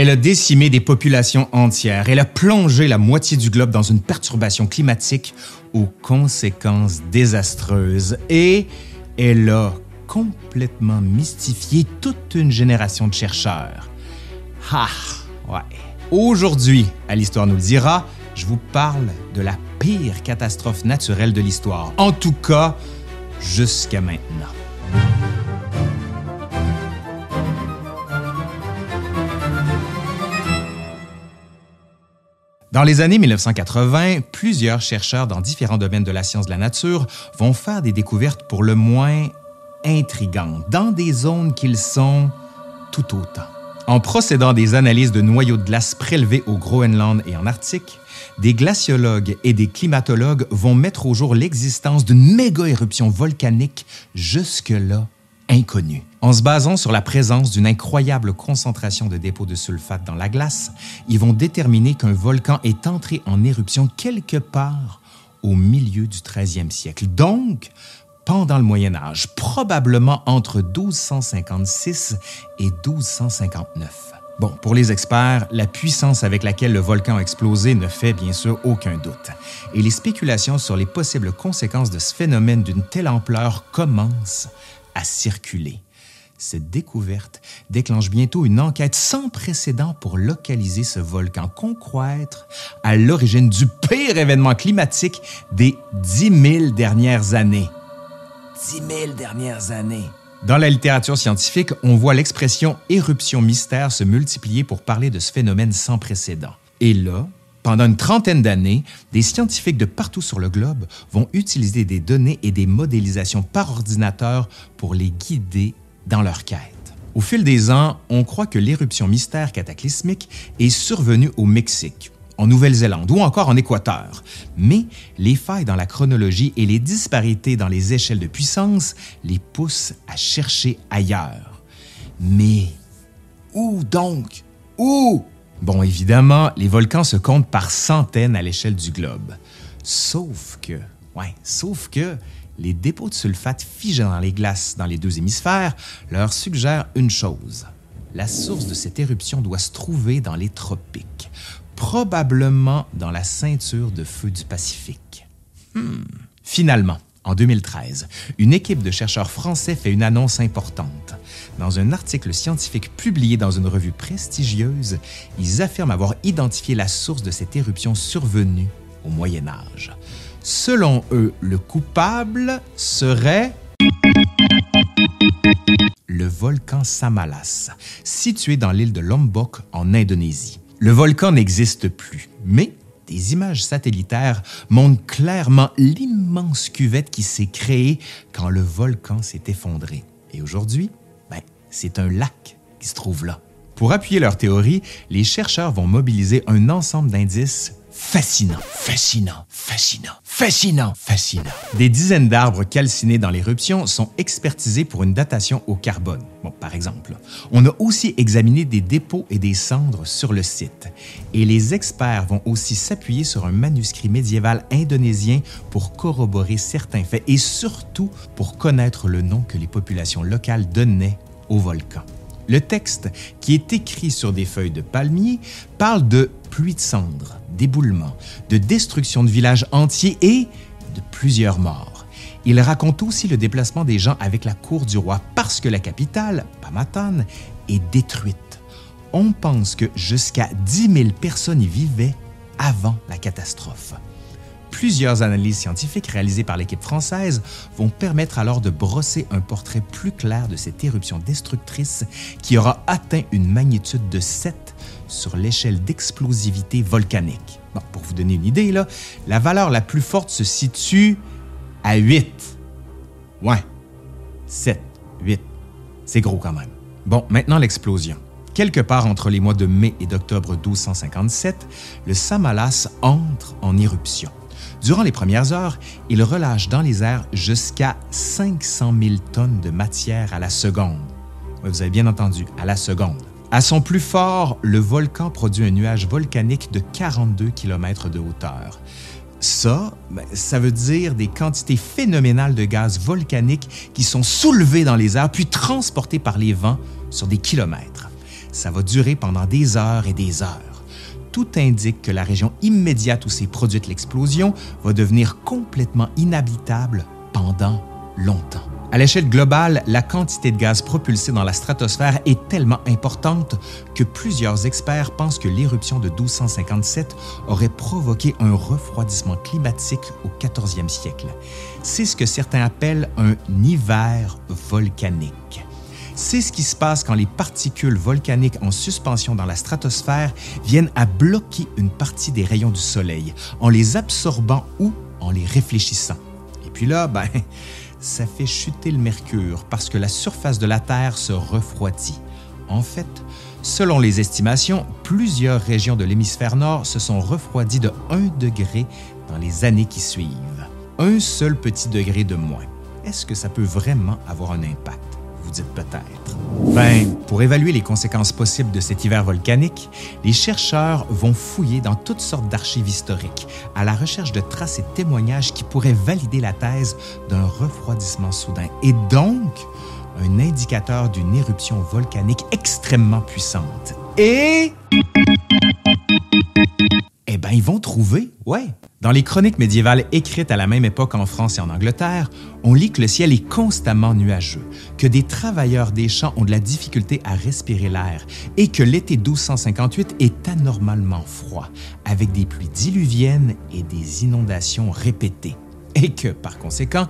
Elle a décimé des populations entières. Elle a plongé la moitié du globe dans une perturbation climatique aux conséquences désastreuses. Et elle a complètement mystifié toute une génération de chercheurs. Ah, ouais. Aujourd'hui, à l'Histoire nous le dira, je vous parle de la pire catastrophe naturelle de l'histoire. En tout cas, jusqu'à maintenant. Dans les années 1980, plusieurs chercheurs dans différents domaines de la science de la nature vont faire des découvertes pour le moins intrigantes dans des zones qu'ils sont tout autant. En procédant des analyses de noyaux de glace prélevés au Groenland et en Arctique, des glaciologues et des climatologues vont mettre au jour l'existence d'une méga-éruption volcanique jusque-là inconnue. En se basant sur la présence d'une incroyable concentration de dépôts de sulfate dans la glace, ils vont déterminer qu'un volcan est entré en éruption quelque part au milieu du 13e siècle. Donc, pendant le Moyen Âge, probablement entre 1256 et 1259. Bon, pour les experts, la puissance avec laquelle le volcan a explosé ne fait bien sûr aucun doute. Et les spéculations sur les possibles conséquences de ce phénomène d'une telle ampleur commencent à circuler. Cette découverte déclenche bientôt une enquête sans précédent pour localiser ce volcan qu'on croit être à l'origine du pire événement climatique des 10 000 dernières années. 10 000 dernières années. Dans la littérature scientifique, on voit l'expression éruption mystère se multiplier pour parler de ce phénomène sans précédent. Et là, pendant une trentaine d'années, des scientifiques de partout sur le globe vont utiliser des données et des modélisations par ordinateur pour les guider dans leur quête. Au fil des ans, on croit que l'éruption mystère cataclysmique est survenue au Mexique, en Nouvelle-Zélande ou encore en Équateur. Mais les failles dans la chronologie et les disparités dans les échelles de puissance les poussent à chercher ailleurs. Mais où donc? Où? Bon, évidemment, les volcans se comptent par centaines à l'échelle du globe. Sauf que, ouais, sauf que les dépôts de sulfate figés dans les glaces dans les deux hémisphères leur suggèrent une chose. La source de cette éruption doit se trouver dans les tropiques, probablement dans la ceinture de feu du Pacifique. Hmm. Finalement, en 2013, une équipe de chercheurs français fait une annonce importante. Dans un article scientifique publié dans une revue prestigieuse, ils affirment avoir identifié la source de cette éruption survenue au Moyen Âge. Selon eux, le coupable serait le volcan Samalas, situé dans l'île de Lombok en Indonésie. Le volcan n'existe plus, mais des images satellitaires montrent clairement l'immense cuvette qui s'est créée quand le volcan s'est effondré. Et aujourd'hui, ben, c'est un lac qui se trouve là. Pour appuyer leur théorie, les chercheurs vont mobiliser un ensemble d'indices fascinants, fascinants, fascinants, fascinants, fascinants. Des dizaines d'arbres calcinés dans l'éruption sont expertisés pour une datation au carbone. Bon, par exemple, on a aussi examiné des dépôts et des cendres sur le site. Et les experts vont aussi s'appuyer sur un manuscrit médiéval indonésien pour corroborer certains faits et surtout pour connaître le nom que les populations locales donnaient au volcan. Le texte, qui est écrit sur des feuilles de palmier, parle de pluie de cendres, d'éboulements, de destruction de villages entiers et de plusieurs morts. Il raconte aussi le déplacement des gens avec la cour du roi parce que la capitale, Pamatan, est détruite. On pense que jusqu'à 10 000 personnes y vivaient avant la catastrophe. Plusieurs analyses scientifiques réalisées par l'équipe française vont permettre alors de brosser un portrait plus clair de cette éruption destructrice qui aura atteint une magnitude de 7 sur l'échelle d'explosivité volcanique. pour vous donner une idée, la valeur la plus forte se situe à 8. Ouais, 7, 8. C'est gros quand même. Bon, maintenant l'explosion. Quelque part entre les mois de mai et d'octobre 1257, le Samalas entre en éruption. Durant les premières heures, il relâche dans les airs jusqu'à 500 000 tonnes de matière à la seconde. vous avez bien entendu, à la seconde. À son plus fort, le volcan produit un nuage volcanique de 42 km de hauteur. Ça, ben, ça veut dire des quantités phénoménales de gaz volcaniques qui sont soulevés dans les airs puis transportés par les vents sur des kilomètres. ça va durer pendant des heures et des heures. Tout indique que la région immédiate où s'est produite l'explosion va devenir complètement inhabitable pendant longtemps. À l'échelle globale, la quantité de gaz propulsé dans la stratosphère est tellement importante que plusieurs experts pensent que l'éruption de 1257 aurait provoqué un refroidissement climatique au 14e siècle. C'est ce que certains appellent un hiver volcanique. C'est ce qui se passe quand les particules volcaniques en suspension dans la stratosphère viennent à bloquer une partie des rayons du Soleil en les absorbant ou en les réfléchissant. Et puis là, ben, ça fait chuter le mercure parce que la surface de la Terre se refroidit. En fait, selon les estimations, plusieurs régions de l'hémisphère nord se sont refroidies de 1 degré dans les années qui suivent. Un seul petit degré de moins. Est-ce que ça peut vraiment avoir un impact? Vous dites peut-être. Ben, pour évaluer les conséquences possibles de cet hiver volcanique, les chercheurs vont fouiller dans toutes sortes d'archives historiques à la recherche de traces et témoignages qui pourraient valider la thèse d'un refroidissement soudain et donc un indicateur d'une éruption volcanique extrêmement puissante. Et... Bien, ils vont trouver, ouais. Dans les chroniques médiévales écrites à la même époque en France et en Angleterre, on lit que le ciel est constamment nuageux, que des travailleurs des champs ont de la difficulté à respirer l'air et que l'été 1258 est anormalement froid, avec des pluies diluviennes et des inondations répétées, et que, par conséquent,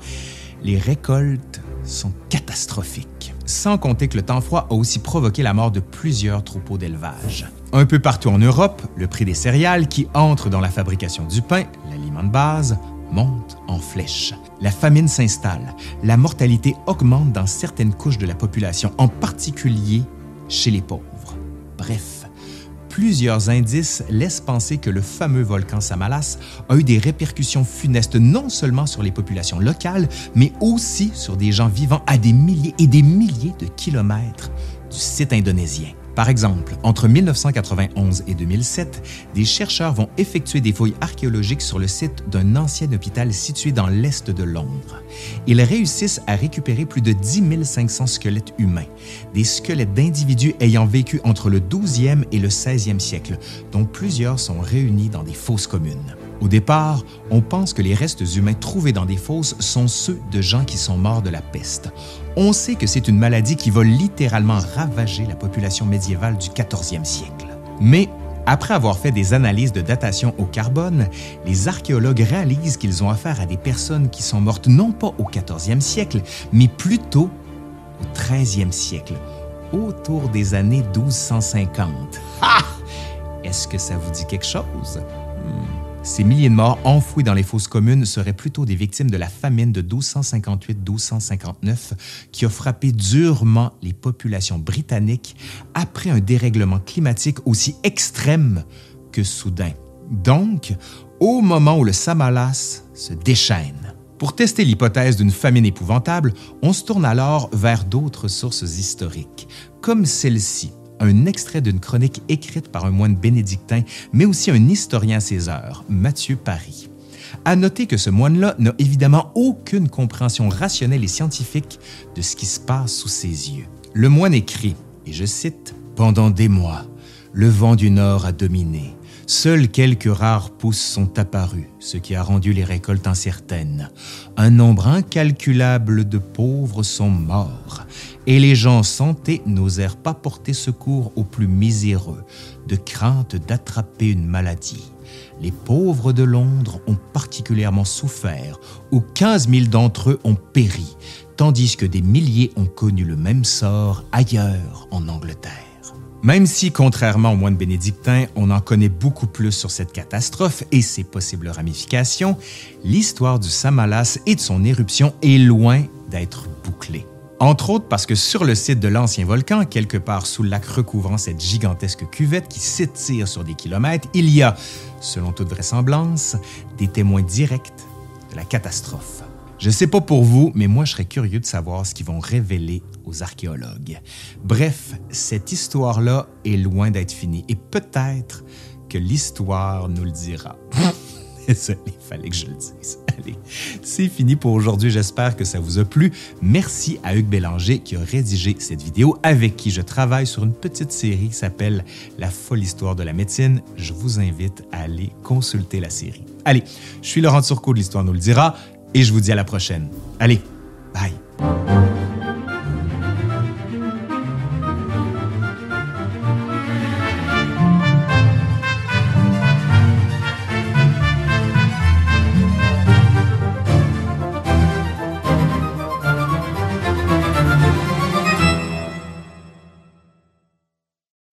les récoltes sont catastrophiques. Sans compter que le temps froid a aussi provoqué la mort de plusieurs troupeaux d'élevage. Un peu partout en Europe, le prix des céréales qui entrent dans la fabrication du pain, l'aliment de base, monte en flèche. La famine s'installe, la mortalité augmente dans certaines couches de la population, en particulier chez les pauvres. Bref, plusieurs indices laissent penser que le fameux volcan Samalas a eu des répercussions funestes non seulement sur les populations locales, mais aussi sur des gens vivant à des milliers et des milliers de kilomètres du site indonésien. Par exemple, entre 1991 et 2007, des chercheurs vont effectuer des fouilles archéologiques sur le site d'un ancien hôpital situé dans l'est de Londres. Ils réussissent à récupérer plus de 10 500 squelettes humains, des squelettes d'individus ayant vécu entre le 12e et le 16e siècle, dont plusieurs sont réunis dans des fosses communes. Au départ, on pense que les restes humains trouvés dans des fosses sont ceux de gens qui sont morts de la peste. On sait que c'est une maladie qui va littéralement ravager la population médiévale du 14e siècle. Mais après avoir fait des analyses de datation au carbone, les archéologues réalisent qu'ils ont affaire à des personnes qui sont mortes non pas au 14e siècle, mais plutôt au 13e siècle, autour des années 1250. Ah! Est-ce que ça vous dit quelque chose? Hmm. Ces milliers de morts enfouis dans les fosses communes seraient plutôt des victimes de la famine de 1258-1259 qui a frappé durement les populations britanniques après un dérèglement climatique aussi extrême que soudain. Donc, au moment où le Samalas se déchaîne. Pour tester l'hypothèse d'une famine épouvantable, on se tourne alors vers d'autres sources historiques, comme celle-ci, un extrait d'une chronique écrite par un moine bénédictin, mais aussi un historien César, Mathieu Paris. À noter que ce moine-là n'a évidemment aucune compréhension rationnelle et scientifique de ce qui se passe sous ses yeux. Le moine écrit, et je cite, Pendant des mois, le vent du nord a dominé. Seuls quelques rares pousses sont apparues, ce qui a rendu les récoltes incertaines. Un nombre incalculable de pauvres sont morts, et les gens santé n'osèrent pas porter secours aux plus miséreux, de crainte d'attraper une maladie. Les pauvres de Londres ont particulièrement souffert, où 15 000 d'entre eux ont péri, tandis que des milliers ont connu le même sort ailleurs en Angleterre. Même si, contrairement au moine bénédictin, on en connaît beaucoup plus sur cette catastrophe et ses possibles ramifications, l'histoire du Samalas et de son éruption est loin d'être bouclée. Entre autres parce que sur le site de l'ancien volcan, quelque part sous le lac recouvrant cette gigantesque cuvette qui s'étire sur des kilomètres, il y a, selon toute vraisemblance, des témoins directs de la catastrophe. Je ne sais pas pour vous, mais moi je serais curieux de savoir ce qu'ils vont révéler aux archéologues. Bref, cette histoire-là est loin d'être finie et peut-être que l'histoire nous le dira. Désolé, fallait que je le dise. Allez, c'est fini pour aujourd'hui. J'espère que ça vous a plu. Merci à Hugues Bélanger qui a rédigé cette vidéo, avec qui je travaille sur une petite série qui s'appelle La folle histoire de la médecine. Je vous invite à aller consulter la série. Allez, je suis Laurent Turcot de l'Histoire nous le dira et je vous dis à la prochaine. Allez, bye.